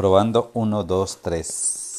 Probando 1, 2, 3.